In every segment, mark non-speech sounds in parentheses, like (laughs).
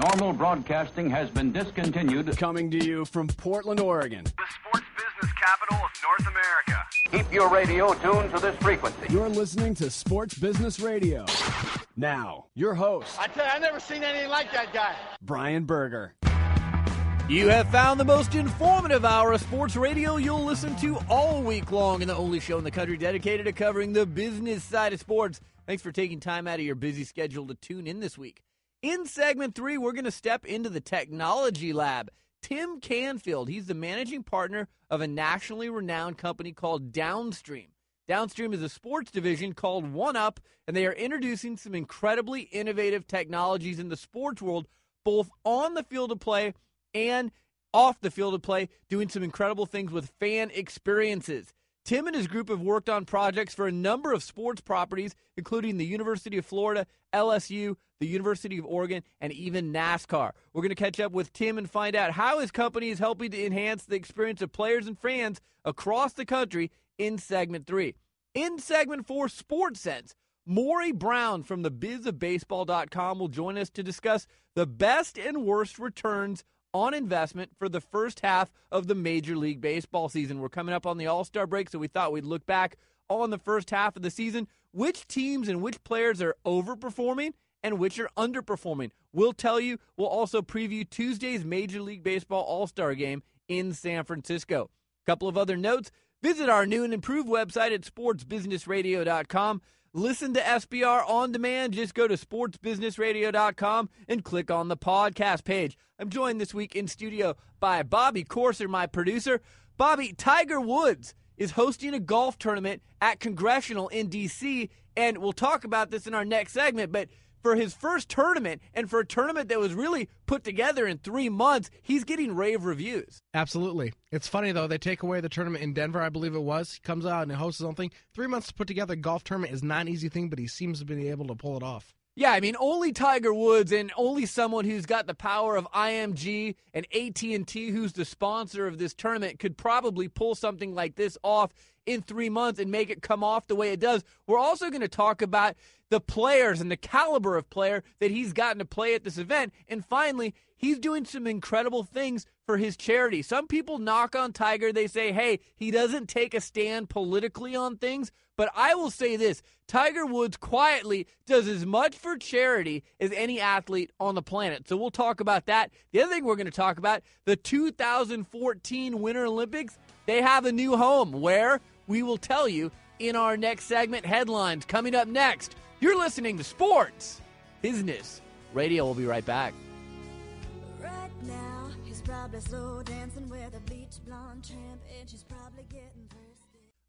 Normal broadcasting has been discontinued. Coming to you from Portland, Oregon. The sports business capital of North America. Keep your radio tuned to this frequency. You're listening to Sports Business Radio. Now, your host, I tell you, I've never seen anything like that guy. Brian Berger. You have found the most informative hour of sports radio you'll listen to all week long, and the only show in the country dedicated to covering the business side of sports. Thanks for taking time out of your busy schedule to tune in this week. In segment three, we're going to step into the technology lab. Tim Canfield, he's the managing partner of a nationally renowned company called Downstream. Downstream is a sports division called One Up, and they are introducing some incredibly innovative technologies in the sports world, both on the field of play and off the field of play, doing some incredible things with fan experiences. Tim and his group have worked on projects for a number of sports properties, including the University of Florida, LSU, the University of Oregon, and even NASCAR. We're going to catch up with Tim and find out how his company is helping to enhance the experience of players and fans across the country in segment three. In segment four, Sports Sense, Maury Brown from the bizofbaseball.com will join us to discuss the best and worst returns on investment for the first half of the Major League Baseball season. We're coming up on the All Star break, so we thought we'd look back on the first half of the season. Which teams and which players are overperforming and which are underperforming? We'll tell you. We'll also preview Tuesday's Major League Baseball All Star game in San Francisco. A couple of other notes. Visit our new and improved website at sportsbusinessradio.com. Listen to SBR on demand. Just go to sportsbusinessradio.com and click on the podcast page. I'm joined this week in studio by Bobby Corser, my producer. Bobby, Tiger Woods is hosting a golf tournament at Congressional in D.C., and we'll talk about this in our next segment, but for his first tournament and for a tournament that was really put together in three months, he's getting rave reviews. Absolutely. It's funny though, they take away the tournament in Denver, I believe it was. He comes out and hosts his own thing. Three months to put together a golf tournament is not an easy thing, but he seems to be able to pull it off. Yeah, I mean, only Tiger Woods and only someone who's got the power of IMG and AT&T, who's the sponsor of this tournament, could probably pull something like this off in three months and make it come off the way it does. We're also going to talk about the players and the caliber of player that he's gotten to play at this event. And finally, he's doing some incredible things for his charity. Some people knock on Tiger. They say, hey, he doesn't take a stand politically on things. But I will say this Tiger Woods quietly does as much for charity as any athlete on the planet. So we'll talk about that. The other thing we're going to talk about the 2014 Winter Olympics, they have a new home where we will tell you in our next segment headlines coming up next. You're listening to Sports Business Radio. We'll be right back. Right now, he's probably slow dancing with a bleach blonde tramp, and she's probably getting thirsty.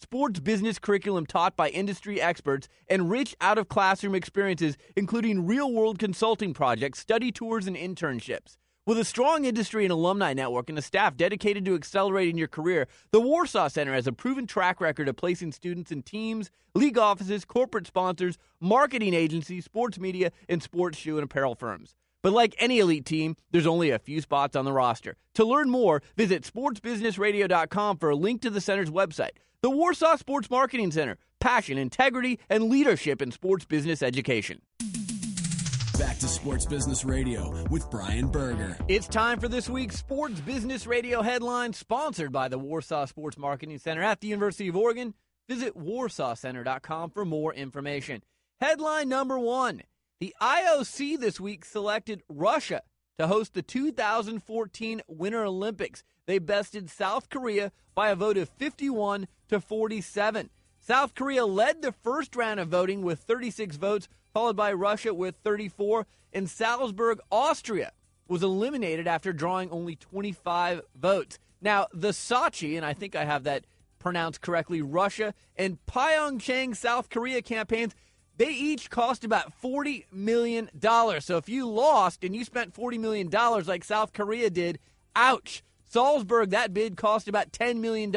sports business curriculum taught by industry experts, and rich out of classroom experiences, including real world consulting projects, study tours, and internships. With a strong industry and alumni network and a staff dedicated to accelerating your career, the Warsaw Center has a proven track record of placing students in teams, league offices, corporate sponsors, marketing agencies, sports media, and sports shoe and apparel firms. But like any elite team, there's only a few spots on the roster. To learn more, visit sportsbusinessradio.com for a link to the center's website. The Warsaw Sports Marketing Center, passion, integrity, and leadership in sports business education. Back to Sports Business Radio with Brian Berger. It's time for this week's Sports Business Radio headline, sponsored by the Warsaw Sports Marketing Center at the University of Oregon. Visit warsawcenter.com for more information. Headline number one The IOC this week selected Russia to host the 2014 Winter Olympics. They bested South Korea by a vote of 51 to 47. South Korea led the first round of voting with 36 votes, followed by Russia with 34. And Salzburg, Austria was eliminated after drawing only 25 votes. Now, the Sochi, and I think I have that pronounced correctly, Russia and Pyeongchang, South Korea campaigns, they each cost about $40 million. So if you lost and you spent $40 million like South Korea did, ouch. Salzburg, that bid cost about $10 million.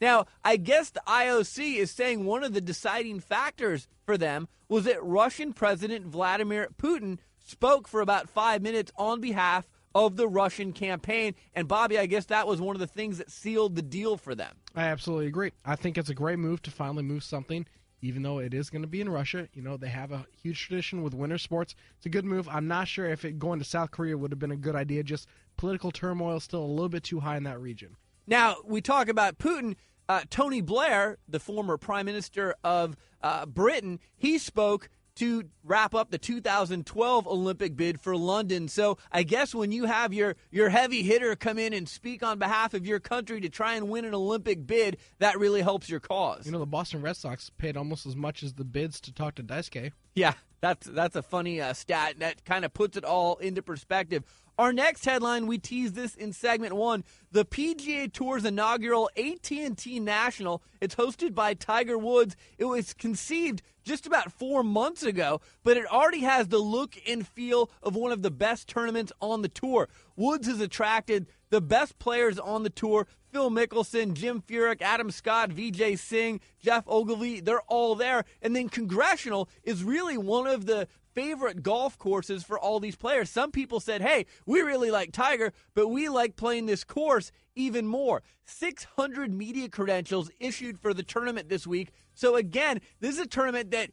Now, I guess the IOC is saying one of the deciding factors for them was that Russian President Vladimir Putin spoke for about five minutes on behalf of the Russian campaign. And Bobby, I guess that was one of the things that sealed the deal for them. I absolutely agree. I think it's a great move to finally move something, even though it is going to be in Russia. You know, they have a huge tradition with winter sports. It's a good move. I'm not sure if it going to South Korea would have been a good idea. Just political turmoil still a little bit too high in that region. Now, we talk about Putin. Uh, Tony Blair, the former prime minister of uh, Britain, he spoke to wrap up the 2012 Olympic bid for London. So I guess when you have your your heavy hitter come in and speak on behalf of your country to try and win an Olympic bid, that really helps your cause. You know, the Boston Red Sox paid almost as much as the bids to talk to Daisuke. Yeah, that's that's a funny uh, stat that kind of puts it all into perspective. Our next headline, we teased this in segment one. The PGA Tour's inaugural AT&T National. It's hosted by Tiger Woods. It was conceived just about four months ago, but it already has the look and feel of one of the best tournaments on the tour. Woods has attracted the best players on the tour. Phil Mickelson, Jim Furyk, Adam Scott, Vijay Singh, Geoff Ogilvy, they're all there. And then Congressional is really one of the favorite golf courses for all these players. Some people said, hey, we really like Tiger, but we like playing this course even more. 600 media credentials issued for the tournament this week. So, again, this is a tournament that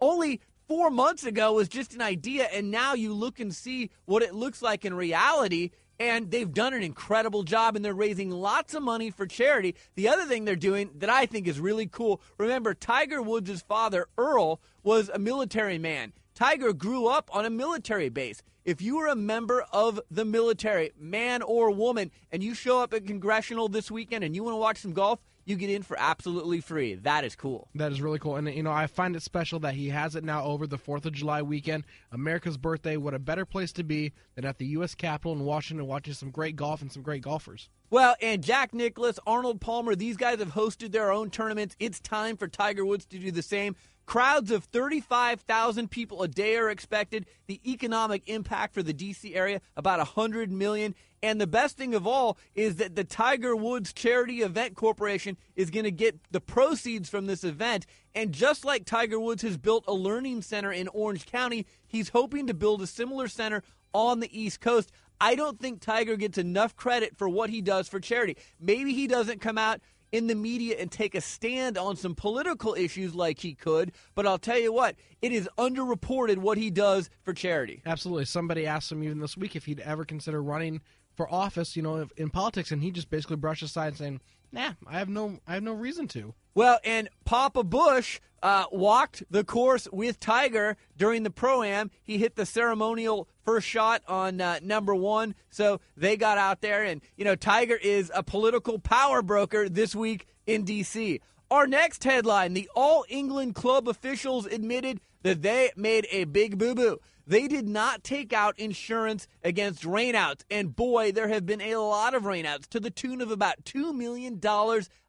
only four months ago was just an idea, and now you look and see what it looks like in reality. And they've done an incredible job, and they're raising lots of money for charity. The other thing they're doing that I think is really cool remember, Tiger Woods' father, Earl, was a military man. Tiger grew up on a military base. If you are a member of the military, man or woman, and you show up at Congressional this weekend and you want to watch some golf, you get in for absolutely free. That is cool. That is really cool. And, you know, I find it special that he has it now over the 4th of July weekend, America's birthday. What a better place to be than at the U.S. Capitol in Washington watching some great golf and some great golfers. Well, and Jack Nicklaus, Arnold Palmer, these guys have hosted their own tournaments. It's time for Tiger Woods to do the same. Crowds of 35,000 people a day are expected. The economic impact for the DC area about 100 million. And the best thing of all is that the Tiger Woods Charity Event Corporation is going to get the proceeds from this event. And just like Tiger Woods has built a learning center in Orange County, he's hoping to build a similar center on the East Coast. I don't think Tiger gets enough credit for what he does for charity. Maybe he doesn't come out in the media and take a stand on some political issues like he could, but I'll tell you what, it is underreported what he does for charity. Absolutely. Somebody asked him even this week if he'd ever consider running for office, you know, in politics, and he just basically brushed aside saying, "Nah, I have no, I have no reason to." Well, and Papa Bush uh, walked the course with Tiger during the pro am. He hit the ceremonial first shot on uh, number one, so they got out there, and you know, Tiger is a political power broker this week in D.C. Our next headline: The All England club officials admitted that they made a big boo boo. They did not take out insurance against rainouts. And boy, there have been a lot of rainouts to the tune of about $2 million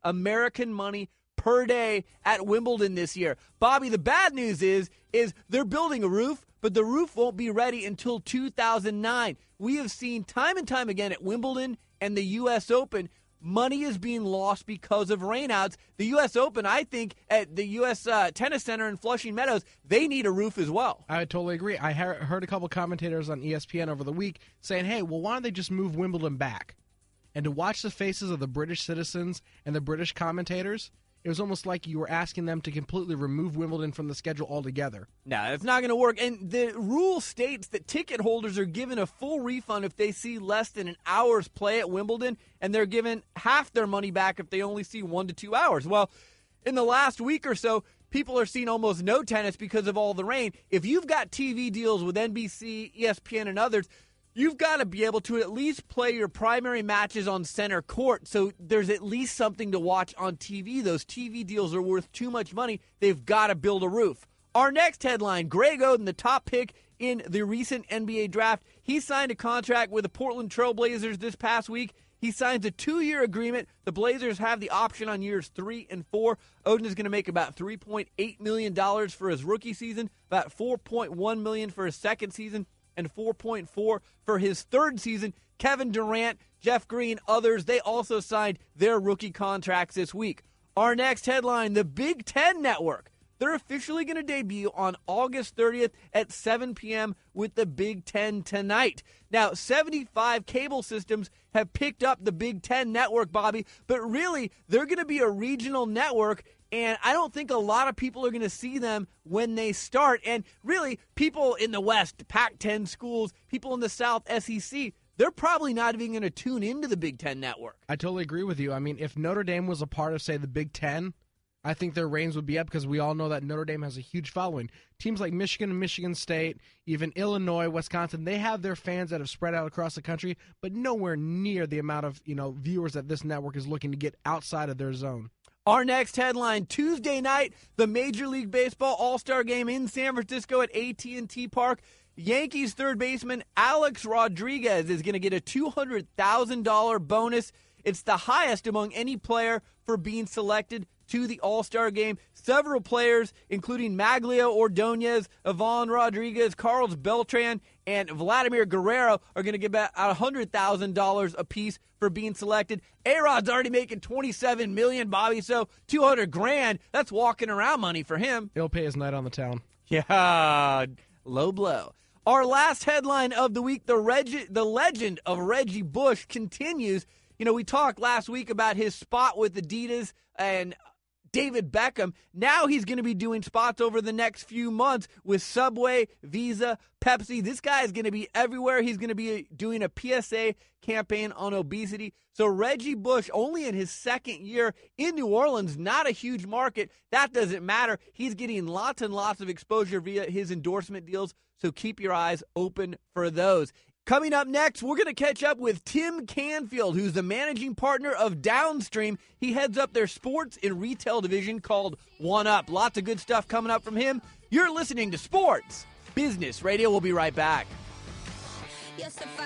American money per day at Wimbledon this year. Bobby, the bad news is is they're building a roof, but the roof won't be ready until 2009. We have seen time and time again at Wimbledon and the US Open money is being lost because of rainouts. The U.S. Open, I think, at the U.S. Uh, Tennis Center in Flushing Meadows, they need a roof as well. I totally agree. I heard a couple commentators on ESPN over the week saying, "Hey, well, why don't they just move Wimbledon back?" And to watch the faces of the British citizens and the British commentators, it was almost like you were asking them to completely remove Wimbledon from the schedule altogether. No, it's not going to work. And the rule states that ticket holders are given a full refund if they see less than an hour's play at Wimbledon, and they're given half their money back if they only see one to two hours. Well, in the last week or so, people are seeing almost no tennis because of all the rain. If you've got TV deals with NBC, ESPN, and others, you've got to be able to at least play your primary matches on center court so there's at least something to watch on TV. Those TV deals are worth too much money. They've got to build a roof. Our next headline Greg Oden, the top pick in the recent NBA draft, he signed a contract with the Portland Trailblazers this past week. He signs a two year agreement. The Blazers have the option on years three and four. Oden is going to make about $3.8 million for his rookie season, about 4.1 million for his second season. And 4.4 for his third season. Kevin Durant, Jeff Green, others, they also signed their rookie contracts this week. Our next headline the Big Ten Network. They're officially going to debut on August 30th at 7 p.m. with the Big Ten tonight. Now, 75 cable systems have picked up the Big Ten network, Bobby, but really, they're going to be a regional network. And I don't think a lot of people are going to see them when they start. And really, people in the West, Pac 10 schools, people in the South, SEC, they're probably not even going to tune into the Big Ten network. I totally agree with you. I mean, if Notre Dame was a part of, say, the Big Ten, I think their reigns would be up because we all know that Notre Dame has a huge following. Teams like Michigan and Michigan State, even Illinois, Wisconsin, they have their fans that have spread out across the country, but nowhere near the amount of you know viewers that this network is looking to get outside of their zone. Our next headline: Tuesday night, the Major League Baseball All Star Game in San Francisco at AT&T Park. Yankees third baseman Alex Rodriguez is going to get a $200,000 bonus. It's the highest among any player for being selected to the All Star game. Several players, including Magglio Ordonez, Ivan Rodriguez, Carlos Beltran, and Vladimir Guerrero, are going to get about $100,000 apiece for being selected. A Rod's already making 27 million, Bobby, so 200 grand, that's walking around money for him. He'll pay his night on the town. Yeah, low blow. Our last headline of the week: the Reg- the legend of Reggie Bush continues. You know, we talked last week about his spot with Adidas and David Beckham. Now he's going to be doing spots over the next few months with Subway, Visa, Pepsi. This guy is going to be everywhere. He's going to be doing a PSA campaign on obesity. So Reggie Bush, only in his second year in New Orleans, not a huge market. That doesn't matter. He's getting lots and lots of exposure via his endorsement deals. So keep your eyes open for those. Coming up next, we're going to catch up with Tim Canfield, who's the managing partner of Downstream. He heads up their sports and retail division called One Up. Lots of good stuff coming up from him. You're listening to Sports Business Radio. We'll be right back. You're so fine,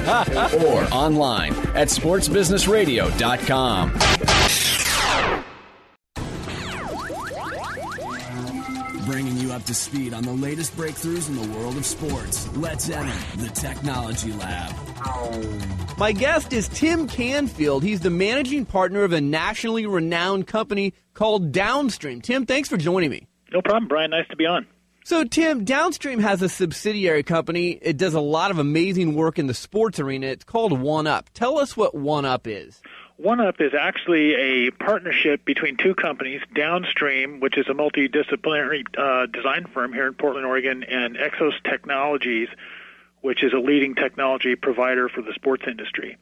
(laughs) or online at sportsbusinessradio.com. Bringing you up to speed on the latest breakthroughs in the world of sports. Let's enter the Technology Lab. My guest is Tim Canfield. He's the managing partner of a nationally renowned company called Downstream. Tim, thanks for joining me. No problem, Brian. Nice to be on. So, Tim, Downstream has a subsidiary company. It does a lot of amazing work in the sports arena. It's called One Up. Tell us what One Up is. OneUp is actually a partnership between two companies, Downstream, which is a multidisciplinary uh, design firm here in Portland, Oregon, and Exos Technologies, which is a leading technology provider for the sports industry.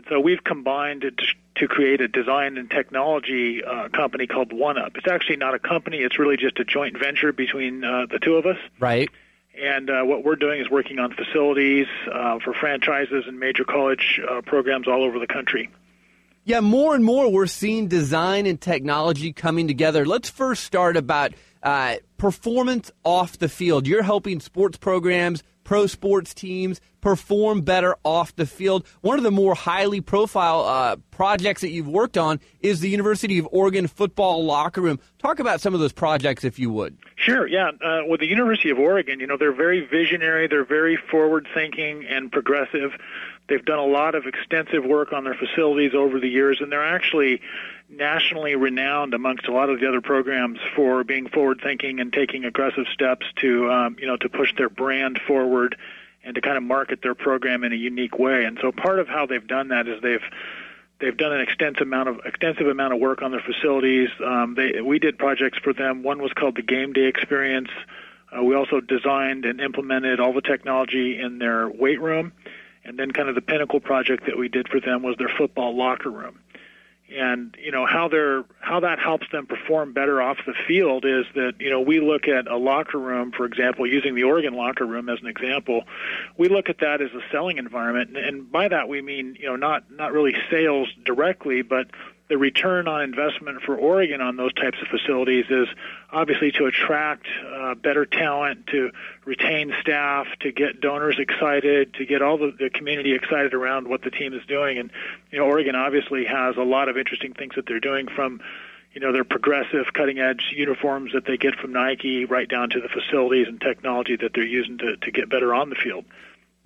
And so we've combined it to create a design and technology uh, company called OneUp. It's actually not a company; it's really just a joint venture between uh, the two of us. Right. And uh, what we're doing is working on facilities uh, for franchises and major college uh, programs all over the country. Yeah, more and more we're seeing design and technology coming together. Let's first start about uh, performance off the field. You're helping sports programs, pro sports teams perform better off the field. One of the more highly profile uh, projects that you've worked on is the University of Oregon football locker room. Talk about some of those projects, if you would. Sure, yeah. Uh, with the University of Oregon, you know, they're very visionary, they're very forward thinking and progressive. They've done a lot of extensive work on their facilities over the years, and they're actually nationally renowned amongst a lot of the other programs for being forward thinking and taking aggressive steps to, um, you know, to push their brand forward and to kind of market their program in a unique way. And so part of how they've done that is they've they've done an extensive amount of extensive amount of work on their facilities. Um, they we did projects for them. One was called the Game Day Experience. Uh, we also designed and implemented all the technology in their weight room, and then kind of the pinnacle project that we did for them was their football locker room. And you know how they're how that helps them perform better off the field is that you know we look at a locker room for example using the Oregon locker room as an example we look at that as a selling environment. And by that we mean you know not not really sales directly but the return on investment for Oregon on those types of facilities is obviously to attract uh, better talent, to retain staff, to get donors excited, to get all the, the community excited around what the team is doing. And you know, Oregon obviously has a lot of interesting things that they're doing from you know their progressive cutting edge uniforms that they get from Nike right down to the facilities and technology that they're using to, to get better on the field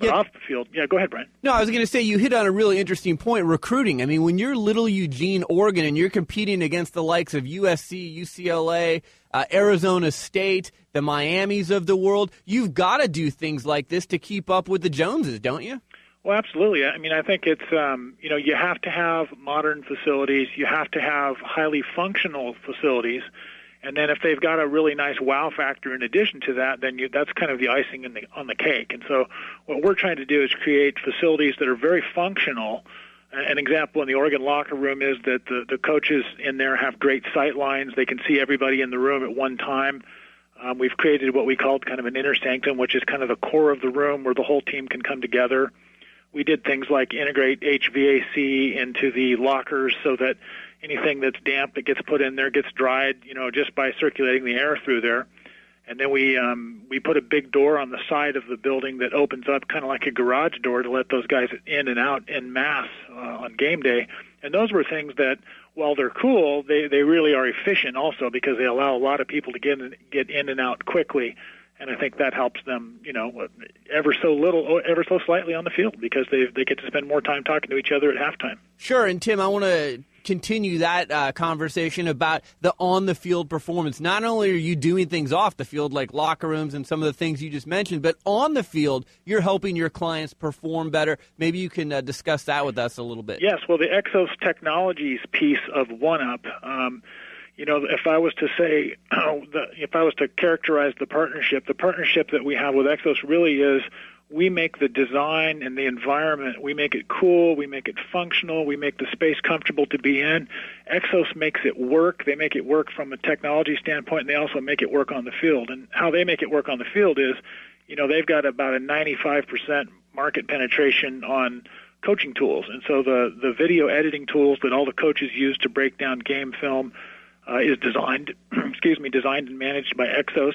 yeah. off the field. Yeah, go ahead, Brian. No, I was going to say you hit on a really interesting point recruiting. I mean, when you're little Eugene, Oregon, and you're competing against the likes of USC, UCLA, uh, Arizona State, the Miamis of the world, you've got to do things like this to keep up with the Joneses, don't you? Well, absolutely. I mean, I think it's um, you know you have to have modern facilities. You have to have highly functional facilities and then if they've got a really nice wow factor in addition to that, then you, that's kind of the icing in the, on the cake. And so what we're trying to do is create facilities that are very functional. An example in the Oregon locker room is that the, the coaches in there have great sight lines. They can see everybody in the room at one time. Um, we've created what we called kind of an inner sanctum, which is kind of the core of the room where the whole team can come together. We did things like integrate HVAC into the lockers so that anything that's damp that gets put in there gets dried, you know, just by circulating the air through there. And then we um, we put a big door on the side of the building that opens up kind of like a garage door to let those guys in and out in mass uh, on game day. And those were things that, while they're cool, they they really are efficient also because they allow a lot of people to get in, get in and out quickly. And I think that helps them, you know, ever so little, ever so slightly on the field because they they get to spend more time talking to each other at halftime. Sure. And Tim, I want to continue that uh, conversation about the on the field performance. Not only are you doing things off the field, like locker rooms and some of the things you just mentioned, but on the field, you're helping your clients perform better. Maybe you can uh, discuss that with us a little bit. Yes, well, the Exos Technologies piece of OneUp. Um, you know, if I was to say, (clears throat) if I was to characterize the partnership, the partnership that we have with Exos really is we make the design and the environment, we make it cool, we make it functional, we make the space comfortable to be in. Exos makes it work. They make it work from a technology standpoint, and they also make it work on the field. And how they make it work on the field is, you know, they've got about a 95% market penetration on coaching tools. And so the, the video editing tools that all the coaches use to break down game film uh, is designed, (clears throat) excuse me, designed and managed by Exos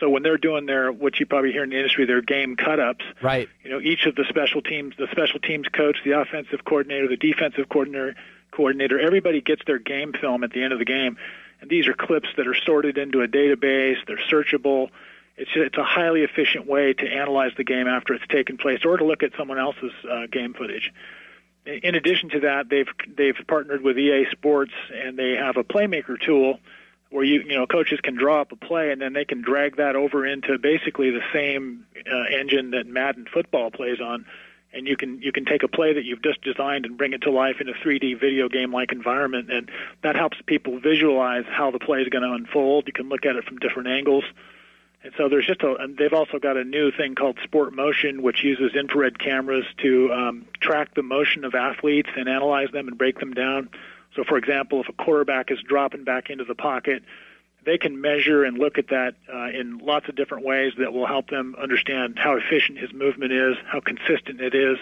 so when they're doing their, what you probably hear in the industry, their game cut-ups, right? You know, each of the special teams, the special teams coach, the offensive coordinator, the defensive coordinator, coordinator, everybody gets their game film at the end of the game, and these are clips that are sorted into a database. They're searchable. It's it's a highly efficient way to analyze the game after it's taken place, or to look at someone else's uh, game footage. In addition to that, they've they've partnered with EA Sports, and they have a playmaker tool where you you know coaches can draw up a play and then they can drag that over into basically the same uh, engine that Madden football plays on. And you can you can take a play that you've just designed and bring it to life in a 3D video game like environment. And that helps people visualize how the play is going to unfold. You can look at it from different angles. And so there's just a and they've also got a new thing called sport motion which uses infrared cameras to um, track the motion of athletes and analyze them and break them down so, for example, if a quarterback is dropping back into the pocket, they can measure and look at that uh, in lots of different ways that will help them understand how efficient his movement is, how consistent it is,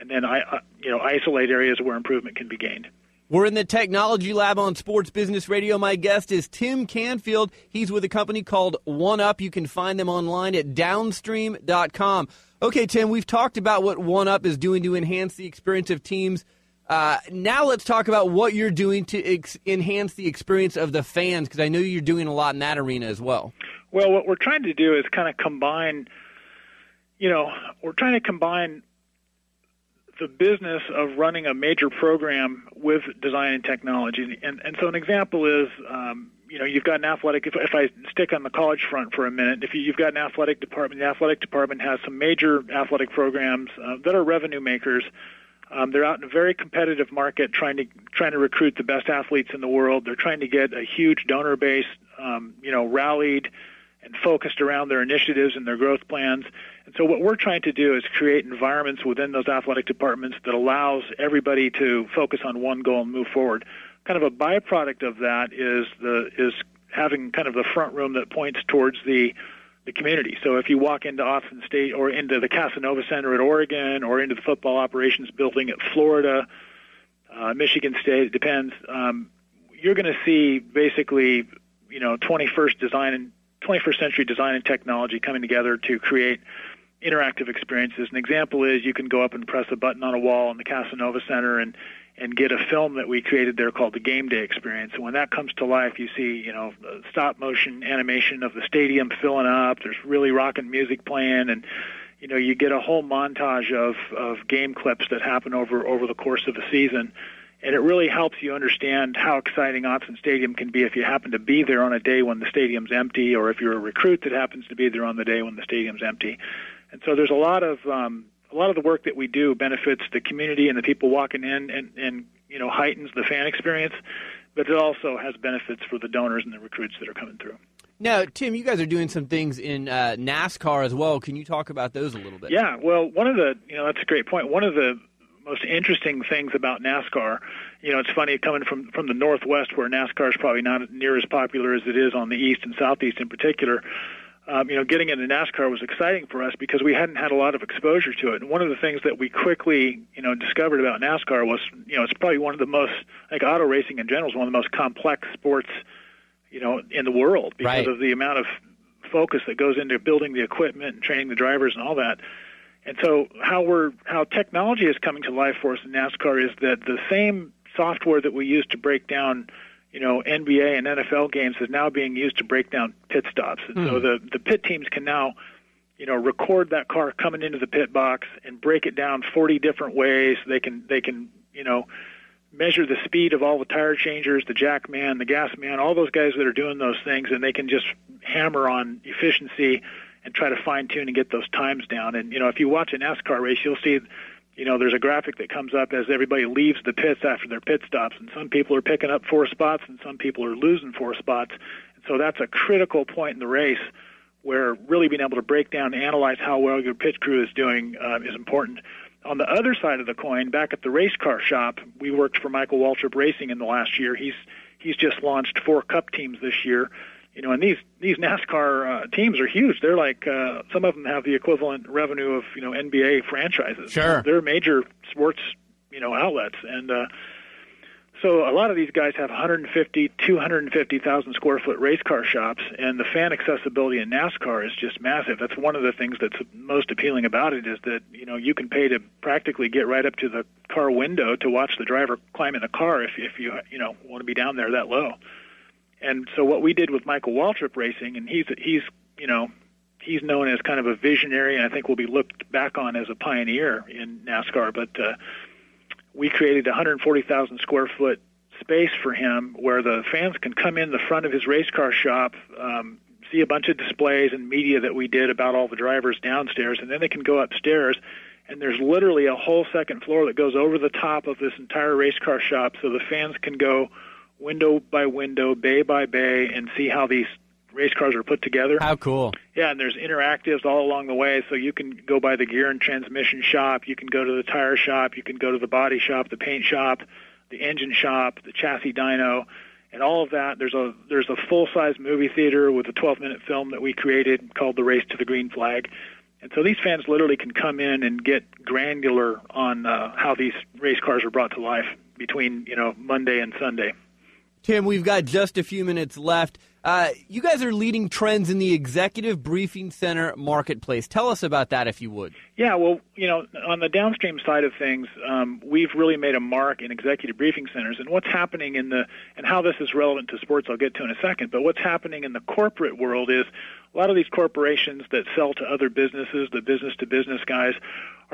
and then I, uh, you know, isolate areas where improvement can be gained. We're in the technology lab on Sports Business Radio. My guest is Tim Canfield. He's with a company called OneUp. You can find them online at downstream.com. Okay, Tim, we've talked about what OneUp is doing to enhance the experience of teams uh, now let's talk about what you're doing to ex- enhance the experience of the fans, because I know you're doing a lot in that arena as well. Well, what we're trying to do is kind of combine, you know, we're trying to combine the business of running a major program with design and technology. And, and so an example is, um, you know, you've got an athletic. If, if I stick on the college front for a minute, if you, you've got an athletic department, the athletic department has some major athletic programs uh, that are revenue makers. Um, they're out in a very competitive market, trying to trying to recruit the best athletes in the world. They're trying to get a huge donor base, um, you know, rallied and focused around their initiatives and their growth plans. And so what we're trying to do is create environments within those athletic departments that allows everybody to focus on one goal and move forward. Kind of a byproduct of that is the is having kind of the front room that points towards the the community. So if you walk into Austin State or into the Casanova Center at Oregon or into the football operations building at Florida, uh, Michigan State, it depends. Um, you're going to see basically, you know, 21st design and 21st century design and technology coming together to create interactive experiences. An example is you can go up and press a button on a wall in the Casanova Center and and get a film that we created there called the Game Day Experience. And when that comes to life, you see, you know, stop motion animation of the stadium filling up. There's really rocking music playing, and you know, you get a whole montage of of game clips that happen over over the course of the season. And it really helps you understand how exciting Autzen Stadium can be if you happen to be there on a day when the stadium's empty, or if you're a recruit that happens to be there on the day when the stadium's empty. And so there's a lot of um, a lot of the work that we do benefits the community and the people walking in, and, and you know heightens the fan experience, but it also has benefits for the donors and the recruits that are coming through. Now, Tim, you guys are doing some things in uh, NASCAR as well. Can you talk about those a little bit? Yeah, well, one of the you know that's a great point. One of the most interesting things about NASCAR, you know, it's funny coming from from the Northwest where NASCAR is probably not near as popular as it is on the East and Southeast in particular um, you know, getting into NASCAR was exciting for us because we hadn't had a lot of exposure to it. And one of the things that we quickly, you know, discovered about NASCAR was, you know, it's probably one of the most, like auto racing in general, is one of the most complex sports, you know, in the world because Right. of the amount of focus that goes into building the equipment and training the drivers and all that. And so how we're how technology is coming to life for us in NASCAR is that the same software that we use to break down, you know, NBA and NFL games is now being used to break down pit stops. And so Hmm. the the pit teams can now, you know, record that car coming into the pit box and break it down 40 different ways. They can they can, you know, measure the speed of all the tire changers, the jack man, the gas man, all those guys that are doing those things, and they can just hammer on efficiency and try to fine tune and get those times down. And you know, if you watch a NASCAR race, you'll see, you know, there's a graphic that comes up as everybody leaves the pits after their pit stops, and some people are picking up four spots, and some people are losing four spots. And so that's a critical point in the race where really being able to break down and analyze how well your pit crew is doing uh, is important. On the other side of the coin, back at the race car shop, we worked for Michael Waltrip Racing in the last year. He's he's just launched four Cup teams this year, you know, and these these NASCAR uh, teams are huge. They're like uh, some of them have the equivalent revenue of you know NBA franchises. Sure. they're major sports you know outlets, and uh, so a lot of these guys have 150, 250,000 square foot race car shops, and the fan accessibility in NASCAR is just massive. That's one of the things that's most appealing about it is that you know you can pay to practically get right up to the car window to watch the driver climb in the car if if you you know want to be down there that low. And so what we did with Michael Waltrip Racing, and he's he's you know he's known as kind of a visionary, and I think will be looked back on as a pioneer in NASCAR. But uh, we created 140,000 square foot space for him where the fans can come in the front of his race car shop, um, see a bunch of displays and media that we did about all the drivers downstairs, and then they can go upstairs. And there's literally a whole second floor that goes over the top of this entire race car shop so the fans can go window by window, bay by bay, and see how these race cars are put together. How cool. Yeah, and there's interactives all along the way, so you can go by the gear and transmission shop, you can go to the tire shop, you can go to the body shop, the paint shop, the engine shop, the chassis dyno, and all of that. There's a there's a full size movie theater with a 12 minute film that we created called The Race to the Green Flag. And so these fans literally can come in and get granular on uh, how these race cars are brought to life between you know Monday and Sunday. Tim, we've got just a few minutes left. Uh, you guys are leading trends in the Executive Briefing Center marketplace. Tell us about that, if you would. Yeah, well, you know, on the downstream side of things, um, we've really made a mark in executive briefing centers, and what's happening in the and how this is relevant to sports, I'll get to in a second. But what's happening in the corporate world is a lot of these corporations that sell to other businesses, the business to business guys,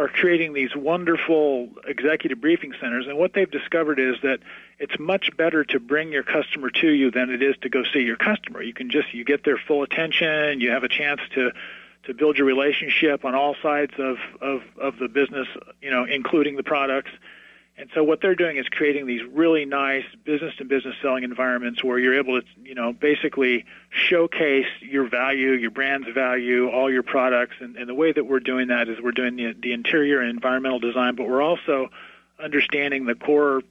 are creating these wonderful executive briefing centers. And what they've discovered is that it's much better to bring your customer to you than it is to go see your customer. You can just you get their full attention. You have a chance to to build your relationship on all sides of of, of the business, you know, including the products. And so what they're doing is creating these really nice business to business selling environments where you're able to, you know, basically showcase your value, your brand's value, all your products. And, and the way that we're doing that is we're doing the, the interior and environmental design, but we're also understanding the core,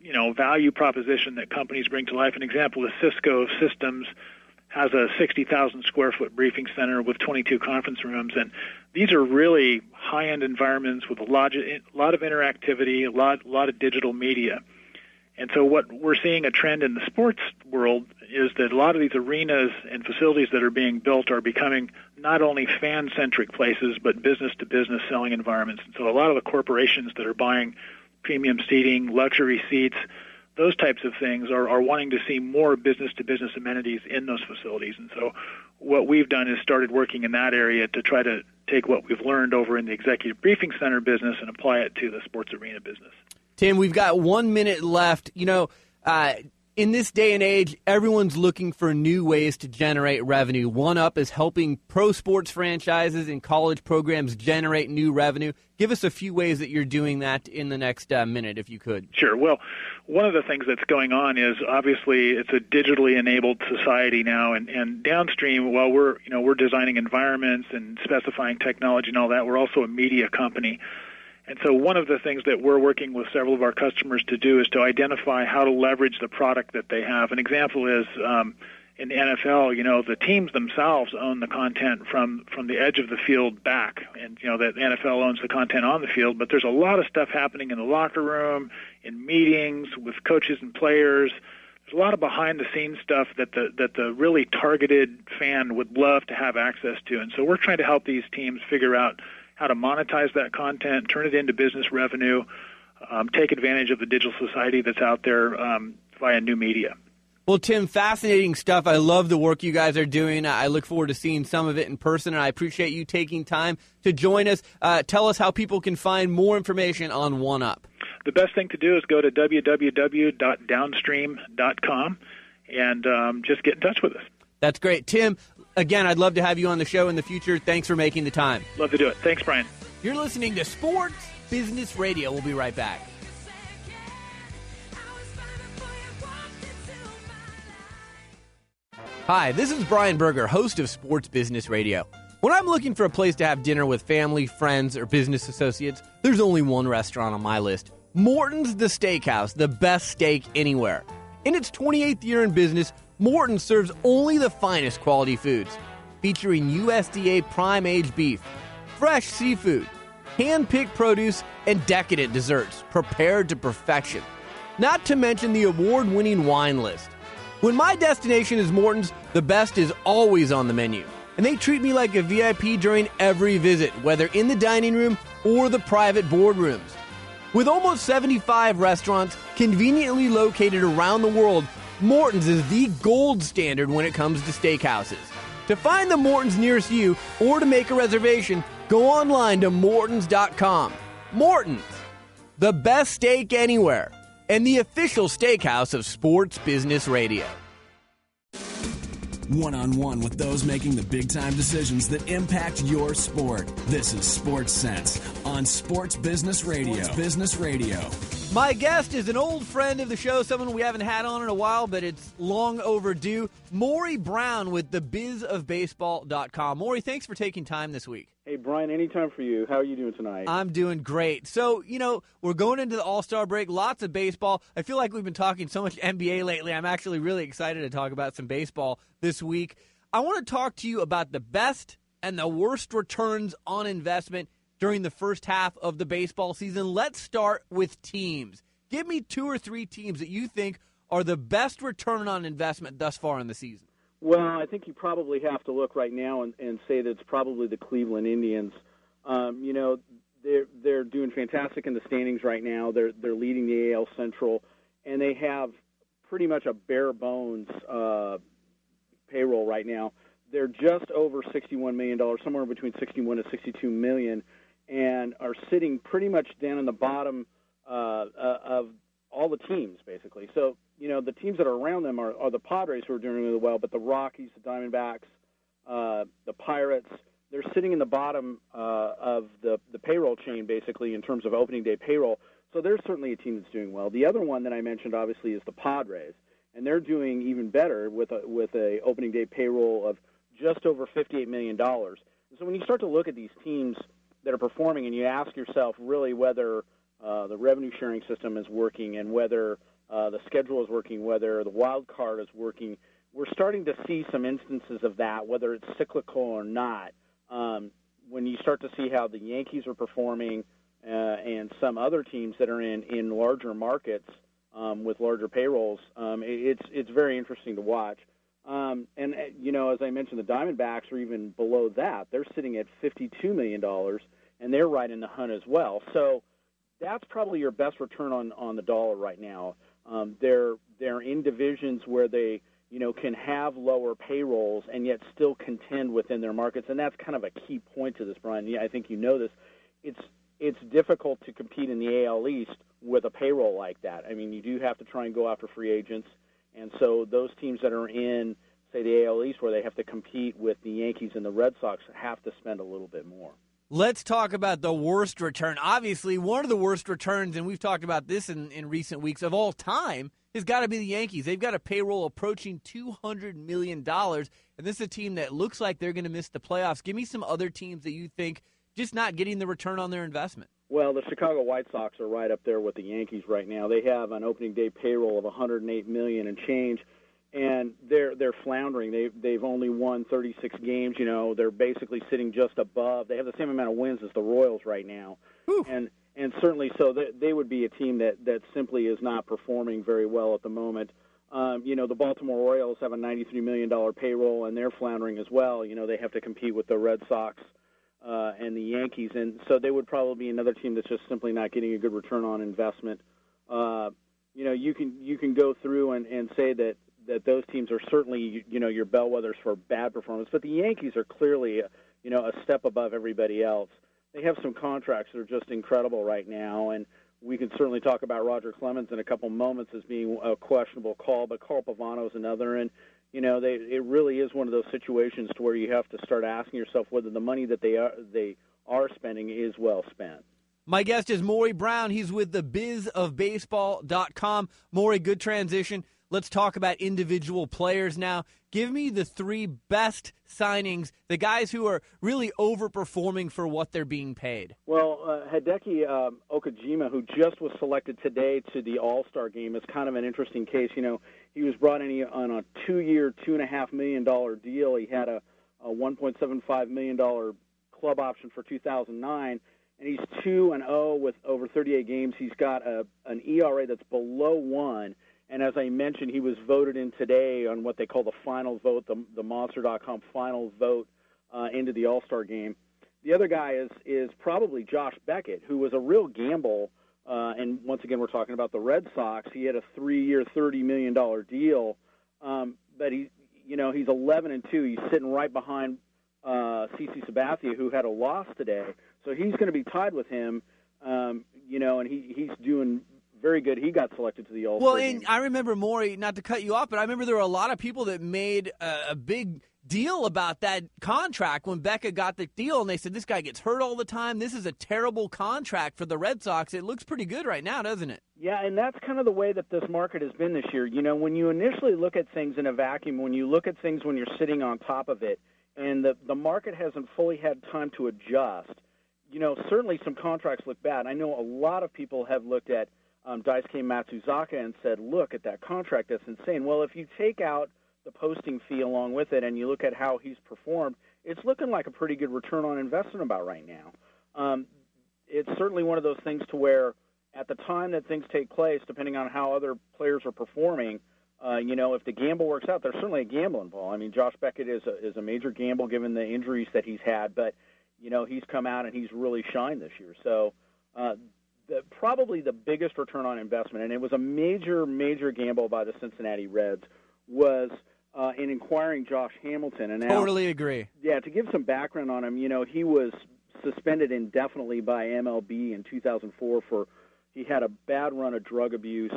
you know, value proposition that companies bring to life. An example is Cisco Systems has a 60,000 square foot briefing center with 22 conference rooms, and these are really high-end environments with a lot, of, interactivity, a lot, a lot of digital media. And so, what we're seeing a trend in the sports world is that a lot of these arenas and facilities that are being built are becoming not only fan-centric places, but business-to-business selling environments. And so, a lot of the corporations that are buying premium seating, luxury seats, those types of things are, are wanting to see more business to business amenities in those facilities. And so what we've done is started working in that area to try to take what we've learned over in the executive briefing center business and apply it to the sports arena business. Tim, we've got one minute left. You know, uh, in this day and age, everyone's looking for new ways to generate revenue. One Up is helping pro sports franchises and college programs generate new revenue. Give us a few ways that you're doing that in the next uh, minute, if you could. Sure. Well, one of the things that's going on is obviously it's a digitally enabled society now, and, and downstream, while we're you know we're designing environments and specifying technology and all that, we're also a media company. And so one of the things that we're working with several of our customers to do is to identify how to leverage the product that they have. An example is um, in the NFL, you know, the teams themselves own the content from from the edge of the field back, and you know that NFL owns the content on the field. But there's a lot of stuff happening in the locker room, in meetings with coaches and players. There's a lot of behind the scenes stuff that the that the really targeted fan would love to have access to, and so we're trying to help these teams figure out how to monetize that content, turn it into business revenue, um, take advantage of the digital society that's out there um, via new media. Well, Tim, fascinating stuff. I love the work you guys are doing. I look forward to seeing some of it in person, and I appreciate you taking time to join us. Uh, tell us how people can find more information on One Up. The best thing to do is go to www.downstream.com and um, just get in touch with us. That's great. Tim, again, I'd love to have you on the show in the future. Thanks for making the time. Love to do it. Thanks, Brian. You're listening to Sports Business Radio. We'll be right back. Hi, this is Brian Berger, host of Sports Business Radio. When I'm looking for a place to have dinner with family, friends, or business associates, there's only one restaurant on my list Morton's The Steakhouse, the best steak anywhere. In its 28th year in business, Morton serves only the finest quality foods, featuring USDA prime aged beef, fresh seafood, hand picked produce, and decadent desserts prepared to perfection. Not to mention the award winning wine list. When my destination is Morton's, the best is always on the menu, and they treat me like a VIP during every visit, whether in the dining room or the private boardrooms. With almost 75 restaurants conveniently located around the world, Morton's is the gold standard when it comes to steakhouses. To find the Morton's nearest you or to make a reservation, go online to Mortons.com. Morton's, the best steak anywhere, and the official steakhouse of Sports Business Radio. One on one with those making the big time decisions that impact your sport. This is Sports Sense on Sports Business Radio. Sports Business Radio. My guest is an old friend of the show, someone we haven't had on in a while, but it's long overdue. Maury Brown with the thebizofbaseball.com. Maury, thanks for taking time this week. Hey, Brian, anytime for you. How are you doing tonight? I'm doing great. So, you know, we're going into the All Star break, lots of baseball. I feel like we've been talking so much (laughs) NBA lately. I'm actually really excited to talk about some baseball this week. I want to talk to you about the best and the worst returns on investment during the first half of the baseball season. Let's start with teams. Give me two or three teams that you think are the best return on investment thus far in the season. Well, I think you probably have to look right now and, and say that it's probably the Cleveland Indians. Um, you know, they're they're doing fantastic in the standings right now. They're they're leading the AL Central, and they have pretty much a bare bones uh, payroll right now. They're just over sixty-one million dollars, somewhere between sixty-one and sixty-two million and are sitting pretty much down in the bottom uh, uh, of all the teams, basically. So, you know, the teams that are around them are, are the Padres who are doing really well, but the Rockies, the Diamondbacks, uh, the Pirates, they're sitting in the bottom uh, of the, the payroll chain, basically, in terms of opening day payroll. So there's certainly a team that's doing well. The other one that I mentioned, obviously, is the Padres, and they're doing even better with a, with a opening day payroll of just over $58 million. So when you start to look at these teams that are performing, and you ask yourself really whether uh, the revenue sharing system is working and whether uh, the schedule is working, whether the wild card is working, we're starting to see some instances of that, whether it's cyclical or not. Um, when you start to see how the Yankees are performing uh, and some other teams that are in, in larger markets um, with larger payrolls, um, it, it's it's very interesting to watch. Um, and uh, you know, as I mentioned, the Diamondbacks are even below that. They're sitting at fifty-two million dollars, and they're right in the hunt as well. So that's probably your best return on on the dollar right now. Um, they're they're in divisions where they you know can have lower payrolls and yet still contend within their markets, and that's kind of a key point to this, Brian. Yeah, I think you know this. It's it's difficult to compete in the AL East with a payroll like that. I mean, you do have to try and go after free agents, and so those teams that are in, say, the AL East, where they have to compete with the Yankees and the Red Sox, have to spend a little bit more. Let's talk about the worst return. Obviously, one of the worst returns, and we've talked about this in, in recent weeks of all time, has got to be the Yankees. They've got a payroll approaching $200 million, and this is a team that looks like they're going to miss the playoffs. Give me some other teams that you think just not getting the return on their investment. Well, the Chicago White Sox are right up there with the Yankees right now. They have an opening day payroll of 108 million and change, and they're they're floundering. They they've only won 36 games. You know, they're basically sitting just above. They have the same amount of wins as the Royals right now, Whew. and and certainly so they, they would be a team that that simply is not performing very well at the moment. Um, you know, the Baltimore Orioles have a 93 million dollar payroll, and they're floundering as well. You know, they have to compete with the Red Sox uh, and the Yankees, and so they would probably be another team that's just simply not getting a good return on investment. Uh, you know, you can you can go through and, and say that that those teams are certainly you know your bellwethers for bad performance, but the Yankees are clearly you know a step above everybody else. They have some contracts that are just incredible right now, and we can certainly talk about Roger Clemens in a couple moments as being a questionable call, but Carl Pavano is another, and you know they it really is one of those situations to where you have to start asking yourself whether the money that they are they are spending is well spent. My guest is Maury Brown. He's with the bizofbaseball.com. Maury, good transition. Let's talk about individual players now. Give me the three best signings, the guys who are really overperforming for what they're being paid. Well, uh, Hideki um, Okajima, who just was selected today to the All Star game, is kind of an interesting case. You know, he was brought in on a two-year, two and a half million dollar deal. He had a, a 1.75 million dollar club option for 2009, and he's two and zero with over 38 games. He's got a an ERA that's below one. And as I mentioned, he was voted in today on what they call the final vote, the, the Monster.com final vote uh, into the All Star game. The other guy is is probably Josh Beckett, who was a real gamble. Uh, and once again, we're talking about the Red Sox. He had a three-year, thirty million dollar deal, um, but he, you know, he's 11 and two. He's sitting right behind uh, CC Sabathia, who had a loss today. So he's going to be tied with him. Um, you know, and he he's doing very good. He got selected to the All Well, game. and I remember Maury, not to cut you off, but I remember there were a lot of people that made a, a big deal about that contract when Beckett got the deal, and they said this guy gets hurt all the time. This is a terrible contract for the Red Sox. It looks pretty good right now, doesn't it? Yeah, and that's kind of the way that this market has been this year. You know, when you initially look at things in a vacuum, when you look at things when you're sitting on top of it, and the the market hasn't fully had time to adjust, you know, certainly some contracts look bad. I know a lot of people have looked at um, Daisuke Matsuzaka and said, "Look at that contract. That's insane." Well, if you take out the posting fee along with it, and you look at how he's performed, it's looking like a pretty good return on investment about right now. Um, it's certainly one of those things to where, at the time that things take place, depending on how other players are performing, uh, you know, if the gamble works out, there's certainly a gamble involved. I mean, Josh Beckett is a, is a major gamble given the injuries that he's had, but you know, he's come out and he's really shined this year. So. Uh, the, probably the biggest return on investment, and it was a major, major gamble by the Cincinnati Reds, was uh, in acquiring Josh Hamilton. And now, Totally agree. yeah, to give some background on him, you know, he was suspended indefinitely by MLB in 2004 for he had a bad run of drug abuse.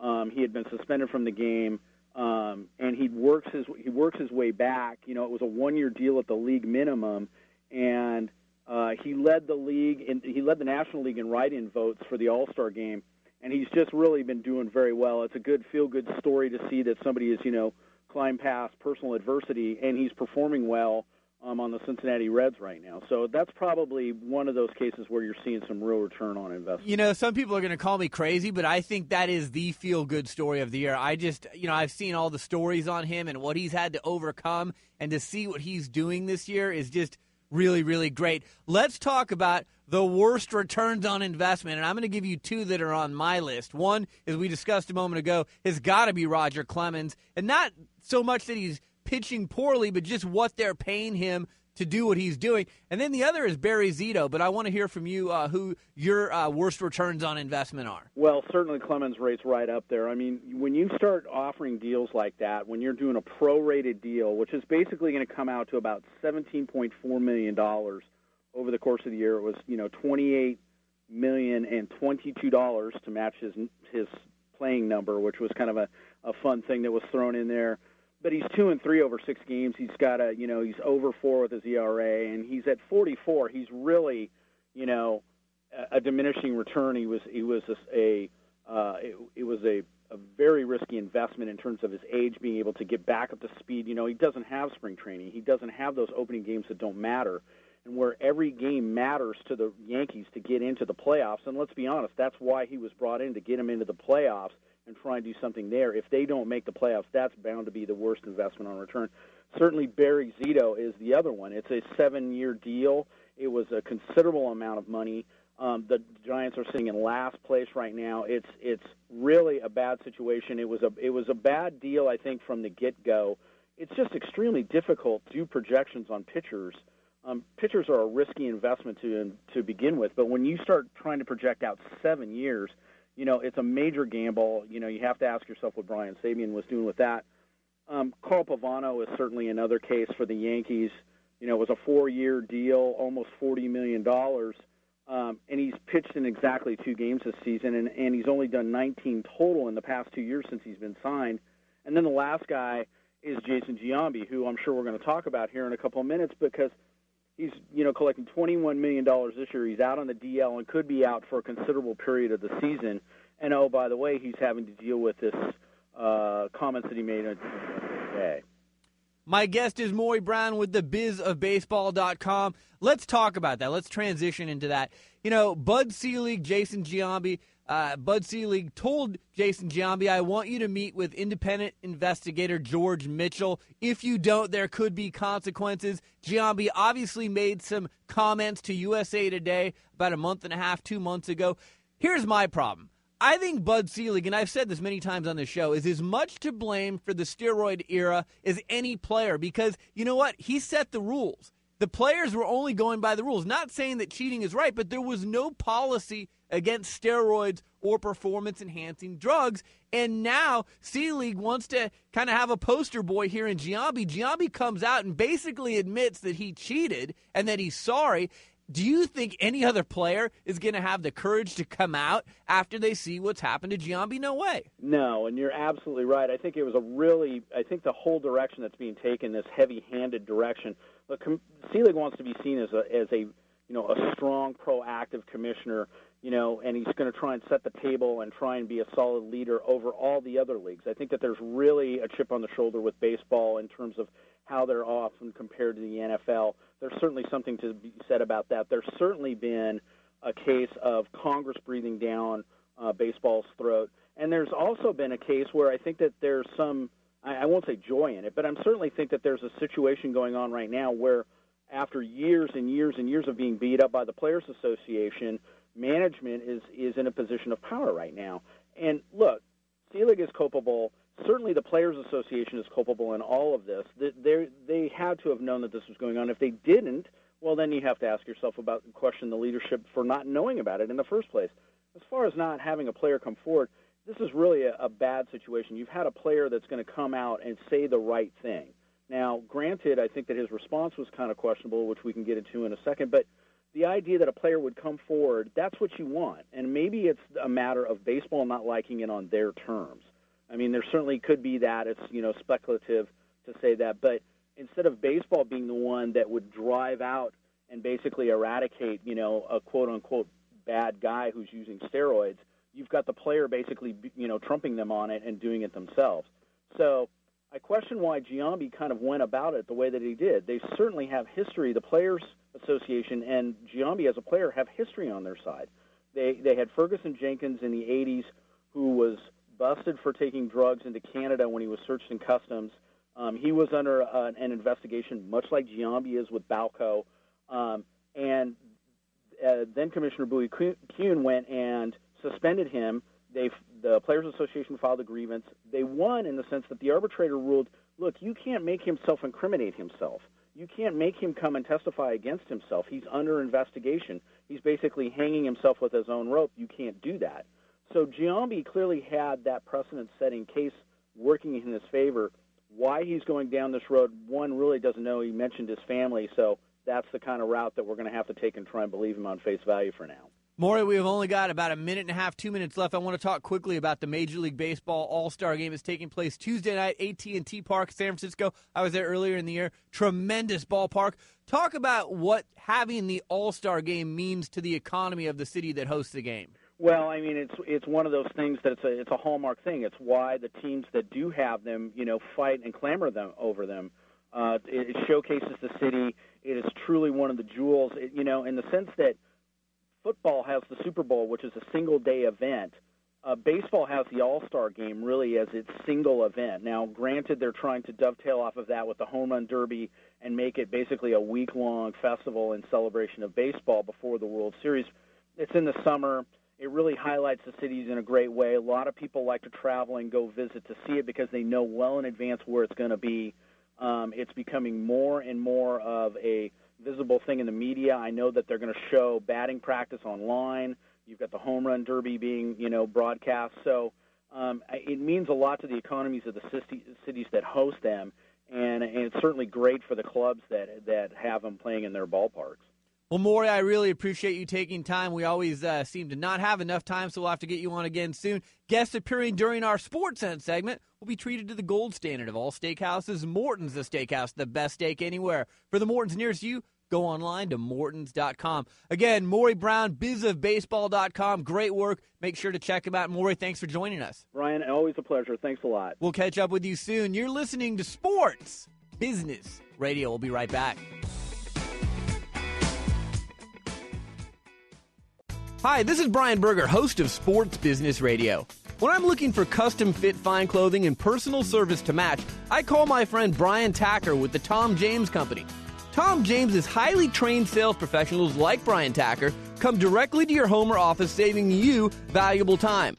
Um, he had been suspended from the game, um, and he works his he works his way back. You know, it was a one year deal at the league minimum, and uh, he led the league in he led the National League in write-in votes for the All Star game, and he's just really been doing very well. It's a good feel good story to see that somebody is you know climbed past personal adversity and he's performing well um, on the Cincinnati Reds right now. So that's probably one of those cases where you're seeing some real return on investment. You know, some people are going to call me crazy, but I think that is the feel good story of the year. I just, you know, I've seen all the stories on him and what he's had to overcome, and to see what he's doing this year is just really, really great. Let's talk about the worst returns on investment, and I'm going to give you two that are on my list. One, as we discussed a moment ago, has got to be Roger Clemens, and not so much that he's pitching poorly, but just what they're paying him to do what he's doing. And then the other is Barry Zito, but I want to hear from you uh, who your uh, worst returns on investment are. Well, certainly Clemens rates right up there. I mean, when you start offering deals like that, when you're doing a prorated deal, which is basically going to come out to about $17.4 million over the course of the year, it was, you know, 28 million and $22 to match his his playing number, which was kind of a, a fun thing that was thrown in there but he's two and three over six games. He's got a you know he's over four with his ERA, and he's at 44. He's really you know a, a diminishing return. He was he was a, a uh, it, it was a a very risky investment in terms of his age being able to get back up to speed. You know, he doesn't have spring training. He doesn't have those opening games that don't matter and where every game matters to the Yankees to get into the playoffs. And let's be honest, that's why he was brought in to get him into the playoffs and try and do something there. If they don't make the playoffs, that's bound to be the worst investment on return. Certainly, Barry Zito is the other one. It's a seven-year deal. It was a considerable amount of money. Um, the Giants are sitting in last place right now. It's it's really a bad situation. It was a it was a bad deal, I think, from the get-go. It's just extremely difficult to do projections on pitchers. Um, pitchers are a risky investment to to begin with, but when you start trying to project out seven years, you know, it's a major gamble. You know, you have to ask yourself what Brian Sabean was doing with that. Um, Carl Pavano is certainly another case for the Yankees. You know, it was a four-year deal, almost forty million dollars, um, and he's pitched in exactly two games this season, and, and he's only done 19 total in the past two years since he's been signed. And then the last guy is Jason Giambi, who I'm sure we're going to talk about here in a couple of minutes because – he's you know collecting 21 million dollars this year. He's out on the DL and could be out for a considerable period of the season. And oh, by the way, he's having to deal with this uh, comments that he made today. My guest is Maury Brown with the bizofbaseball.com. Let's talk about that. Let's transition into that. You know, Bud Selig, Jason Giambi, uh, Bud Selig told Jason Giambi, I want you to meet with independent investigator George Mitchell. If you don't, there could be consequences. Giambi obviously made some comments to USA Today about a month and a half, two months ago. Here's my problem. I think Bud Selig, and I've said this many times on the show, is as much to blame for the steroid era as any player because you know what? He set the rules. The players were only going by the rules. Not saying that cheating is right, but there was no policy against steroids or performance enhancing drugs. And now Selig wants to kind of have a poster boy here in Giambi. Giambi comes out and basically admits that he cheated and that he's sorry. Do you think any other player is going to have the courage to come out after they see what's happened to Giambi? No way. No, and you're absolutely right. I think it was a really, I think the whole direction that's being taken, this heavy-handed direction. Look, Selig wants to be seen as a, as a, you know, a strong, proactive commissioner you know, and he's going to try and set the table and try and be a solid leader over all the other leagues. I think that there's really a chip on the shoulder with baseball in terms of how they're often compared to the NFL. There's certainly something to be said about that. There's certainly been a case of Congress breathing down uh, baseball's throat, and there's also been a case where I think that there's some I, won't say joy in it, but I'm certainly think that there's a situation going on right now where after years and years and years of being beat up by the Players Association, management is is in a position of power right now. And look, Selig is culpable. Certainly, the Players Association is culpable in all of this. They they had to have known that this was going on. If they didn't, well, then you have to ask yourself about question the leadership for not knowing about it in the first place. As far as not having a player come forward, this is really a, a bad situation. You've had a player that's going to come out and say the right thing. Now, granted, I think that his response was kind of questionable, which we can get into in a second, but the idea that a player would come forward, that's what you want. And maybe it's a matter of baseball not liking it on their terms. I mean, there certainly could be that. It's, you know, speculative to say that. But instead of baseball being the one that would drive out and basically eradicate, you know, a quote unquote bad guy who's using steroids, you've got the player basically, you know, trumping them on it and doing it themselves. So I question why Giambi kind of went about it the way that he did. They certainly have history. The Players Association and Giambi as a player have history on their side. They they had Ferguson Jenkins in the 80s who was busted for taking drugs into Canada when he was searched in customs. Um, he was under uh, an investigation, much like Giambi is with Balco. Um, and uh, then Commissioner Bowie Kuhn went and suspended him. They, the Players Association filed a grievance. They won in the sense that the arbitrator ruled, look, you can't make him self-incriminate himself. You can't make him come and testify against himself. He's under investigation. He's basically hanging himself with his own rope. You can't do that. So Giambi clearly had that precedent-setting case working in his favor. Why he's going down this road, one really doesn't know. He mentioned his family, so that's the kind of route that we're going to have to take and try and believe him on face value for now. Maury, we have only got about a minute and a half, two minutes left. I want to talk quickly about the Major League Baseball All Star Game. It's taking place Tuesday night, AT&T Park, San Francisco. I was there earlier in the year. Tremendous ballpark. Talk about what having the All Star Game means to the economy of the city that hosts the game. Well, I mean, it's it's one of those things that it's a it's a hallmark thing. It's why the teams that do have them, you know, fight and clamor them over them. Uh, it, it showcases the city. It is truly one of the jewels. It, you know, in the sense that football has the Super Bowl, which is a single day event. Uh, baseball has the All Star game really as its single event. Now, granted, they're trying to dovetail off of that with the Home Run Derby and make it basically a week long festival in celebration of baseball before the World Series. It's in the summer. It really highlights the cities in a great way. A lot of people like to travel and go visit to see it because they know well in advance where it's going to be. Um, it's becoming more and more of a visible thing in the media. I know that they're going to show batting practice online. You've got the home run derby being, you know, broadcast. So um, it means a lot to the economies of the cities that host them, and, and it's certainly great for the clubs that that have them playing in their ballparks. Well, Maury, I really appreciate you taking time. We always uh, seem to not have enough time, so we'll have to get you on again soon. Guests appearing during our Sports Sense segment will be treated to the gold standard of all steakhouses. Morton's the steakhouse, the best steak anywhere. For the Morton's nearest you, go online to mortons.com. Again, Maury Brown, bizofbaseball.com. Great work. Make sure to check him out. Maury, thanks for joining us. Ryan, always a pleasure. Thanks a lot. We'll catch up with you soon. You're listening to Sports Business Radio. We'll be right back. Hi, this is Brian Berger, host of Sports Business Radio. When I'm looking for custom fit fine clothing and personal service to match, I call my friend Brian Tacker with the Tom James Company. Tom James's highly trained sales professionals like Brian Tacker come directly to your home or office, saving you valuable time.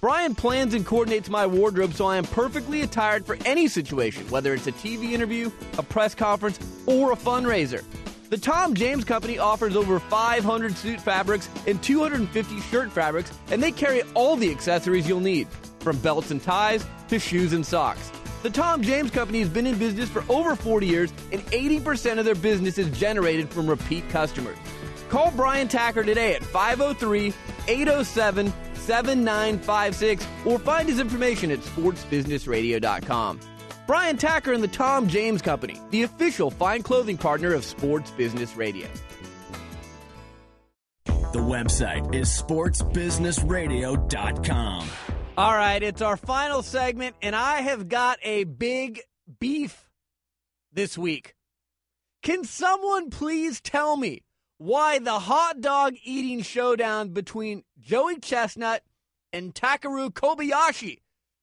Brian plans and coordinates my wardrobe so I am perfectly attired for any situation, whether it's a TV interview, a press conference, or a fundraiser. The Tom James Company offers over 500 suit fabrics and 250 shirt fabrics, and they carry all the accessories you'll need, from belts and ties to shoes and socks. The Tom James Company has been in business for over 40 years, and 80% of their business is generated from repeat customers. Call Brian Tacker today at 503 807 7956 or find his information at sportsbusinessradio.com. Brian Tacker and the Tom James Company, the official fine clothing partner of Sports Business Radio. The website is sportsbusinessradio.com. All right, it's our final segment, and I have got a big beef this week. Can someone please tell me why the hot dog eating showdown between Joey Chestnut and Takeru Kobayashi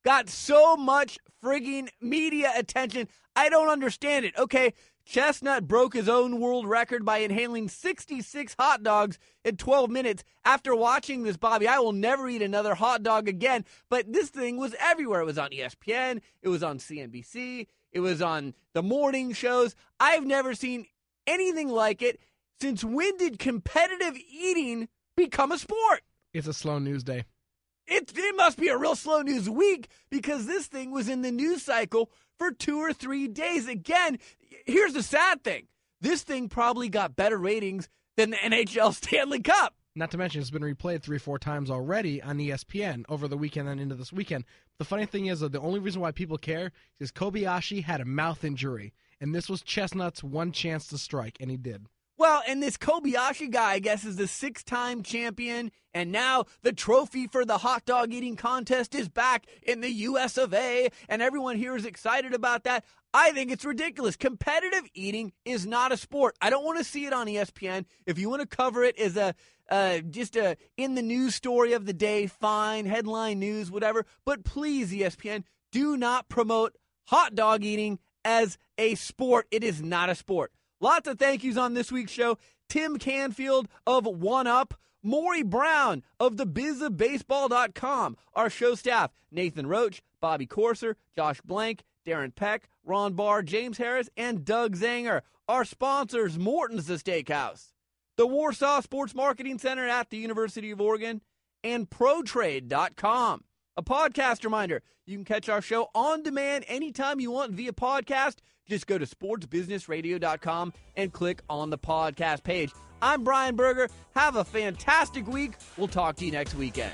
got so much frigging media attention. I don't understand it. Okay, Chestnut broke his own world record by inhaling 66 hot dogs in 12 minutes. After watching this, Bobby, I will never eat another hot dog again. But this thing was everywhere. It was on ESPN, it was on CNBC, it was on the morning shows. I've never seen anything like it. Since when did competitive eating become a sport? It's a slow news day. It, it must be a real slow news week because this thing was in the news cycle for two or three days. Again, here's the sad thing this thing probably got better ratings than the (laughs) NHL Stanley Cup. Not to mention, it's been replayed three, four times already on ESPN over the weekend and into this weekend. The funny thing is that the only reason why people care is Kobayashi had a mouth injury, and this was Chestnut's one chance to strike, and he did. Well, and this Kobayashi guy, I guess, is the six time champion. And now the trophy for the hot dog eating contest is back in the US of A. And everyone here is excited about that. I think it's ridiculous. Competitive eating is not a sport. I don't want to see it on ESPN. If you want to cover it as a uh, just a in the news story of the day, fine, headline news, whatever. But please, ESPN, do not promote hot dog eating as a sport. It is not a sport. Lots of thank yous on this week's show. Tim Canfield of One Up, Maury Brown of the bizofbaseball.com, our show staff, Nathan Roach, Bobby Corser, Josh Blank, Darren Peck, Ron Barr, James Harris, and Doug Zanger. Our sponsors, Morton's the Steakhouse, the Warsaw Sports Marketing Center at the University of Oregon, and ProTrade.com. A podcast reminder you can catch our show on demand anytime you want via podcast. Just go to sportsbusinessradio.com and click on the podcast page. I'm Brian Berger. Have a fantastic week. We'll talk to you next weekend.